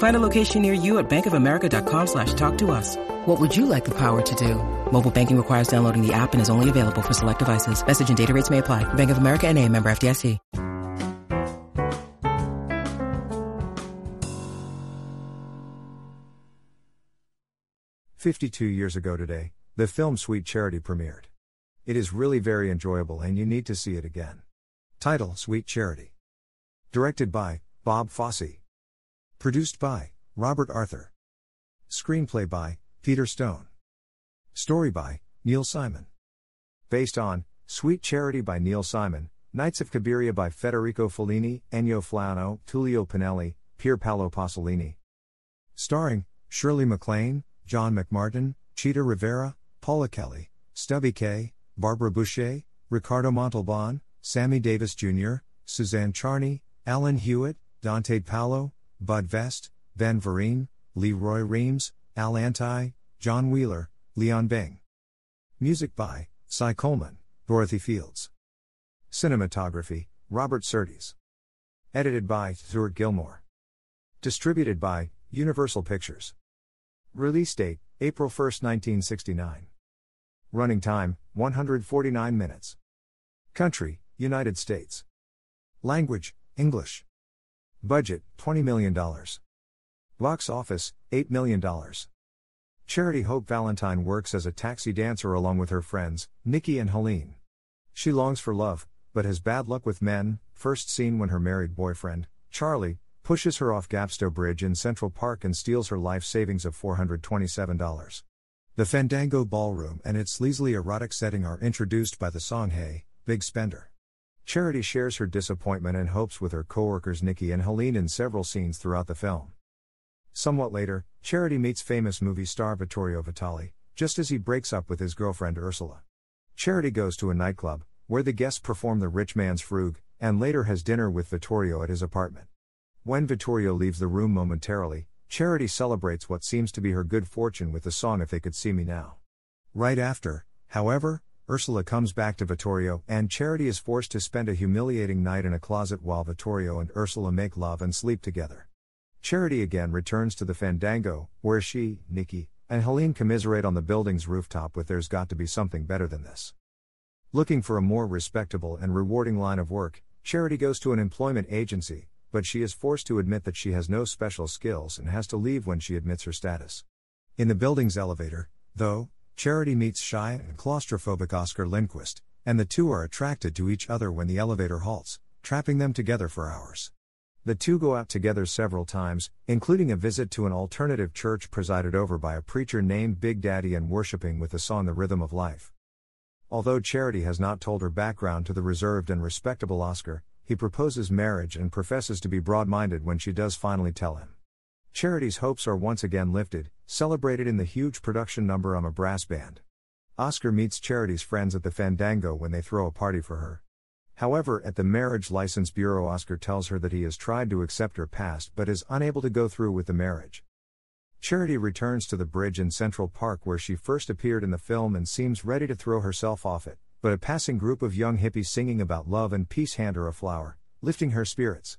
Find a location near you at bankofamerica.com slash talk to us. What would you like the power to do? Mobile banking requires downloading the app and is only available for select devices. Message and data rates may apply. Bank of America and a member FDIC. Fifty-two years ago today, the film Sweet Charity premiered. It is really very enjoyable and you need to see it again. Title Sweet Charity. Directed by Bob Fosse. Produced by Robert Arthur. Screenplay by Peter Stone. Story by Neil Simon. Based on Sweet Charity by Neil Simon, Nights of Cabiria by Federico Fellini, Ennio Flaiano, Tullio Pinelli, Pier Paolo Pasolini. Starring Shirley MacLaine, John McMartin, Chita Rivera, Paula Kelly, Stubby Kaye, Barbara Bouchet, Ricardo Montalban, Sammy Davis Jr., Suzanne Charney, Alan Hewitt, Dante Paolo, Bud Vest, Ben Vereen, Lee Roy Reams, Al Lanti, John Wheeler, Leon Bing. Music by Cy Coleman, Dorothy Fields. Cinematography Robert Surtees. Edited by Stuart Gilmore. Distributed by Universal Pictures. Release date April 1, 1969. Running time 149 minutes. Country United States. Language English. Budget $20 million. Box office $8 million. Charity Hope Valentine works as a taxi dancer along with her friends, Nikki and Helene. She longs for love, but has bad luck with men, first seen when her married boyfriend, Charlie, pushes her off Gapstow Bridge in Central Park and steals her life savings of $427. The Fandango Ballroom and its sleazily erotic setting are introduced by the song Hey, Big Spender. Charity shares her disappointment and hopes with her coworkers Nikki and Helene in several scenes throughout the film. Somewhat later, Charity meets famous movie star Vittorio Vitali, just as he breaks up with his girlfriend Ursula. Charity goes to a nightclub, where the guests perform the rich man's frug, and later has dinner with Vittorio at his apartment. When Vittorio leaves the room momentarily, Charity celebrates what seems to be her good fortune with the song If They Could See Me Now. Right after, however, Ursula comes back to Vittorio, and Charity is forced to spend a humiliating night in a closet while Vittorio and Ursula make love and sleep together. Charity again returns to the Fandango, where she, Nikki, and Helene commiserate on the building's rooftop with There's Got to Be Something Better Than This. Looking for a more respectable and rewarding line of work, Charity goes to an employment agency, but she is forced to admit that she has no special skills and has to leave when she admits her status. In the building's elevator, though, Charity meets shy and claustrophobic Oscar Lindquist, and the two are attracted to each other when the elevator halts, trapping them together for hours. The two go out together several times, including a visit to an alternative church presided over by a preacher named Big Daddy and worshiping with the song The Rhythm of Life. Although Charity has not told her background to the reserved and respectable Oscar, he proposes marriage and professes to be broad minded when she does finally tell him. Charity's hopes are once again lifted, celebrated in the huge production number I'm a Brass Band. Oscar meets Charity's friends at the Fandango when they throw a party for her. However, at the Marriage License Bureau, Oscar tells her that he has tried to accept her past but is unable to go through with the marriage. Charity returns to the bridge in Central Park where she first appeared in the film and seems ready to throw herself off it, but a passing group of young hippies singing about love and peace hand her a flower, lifting her spirits.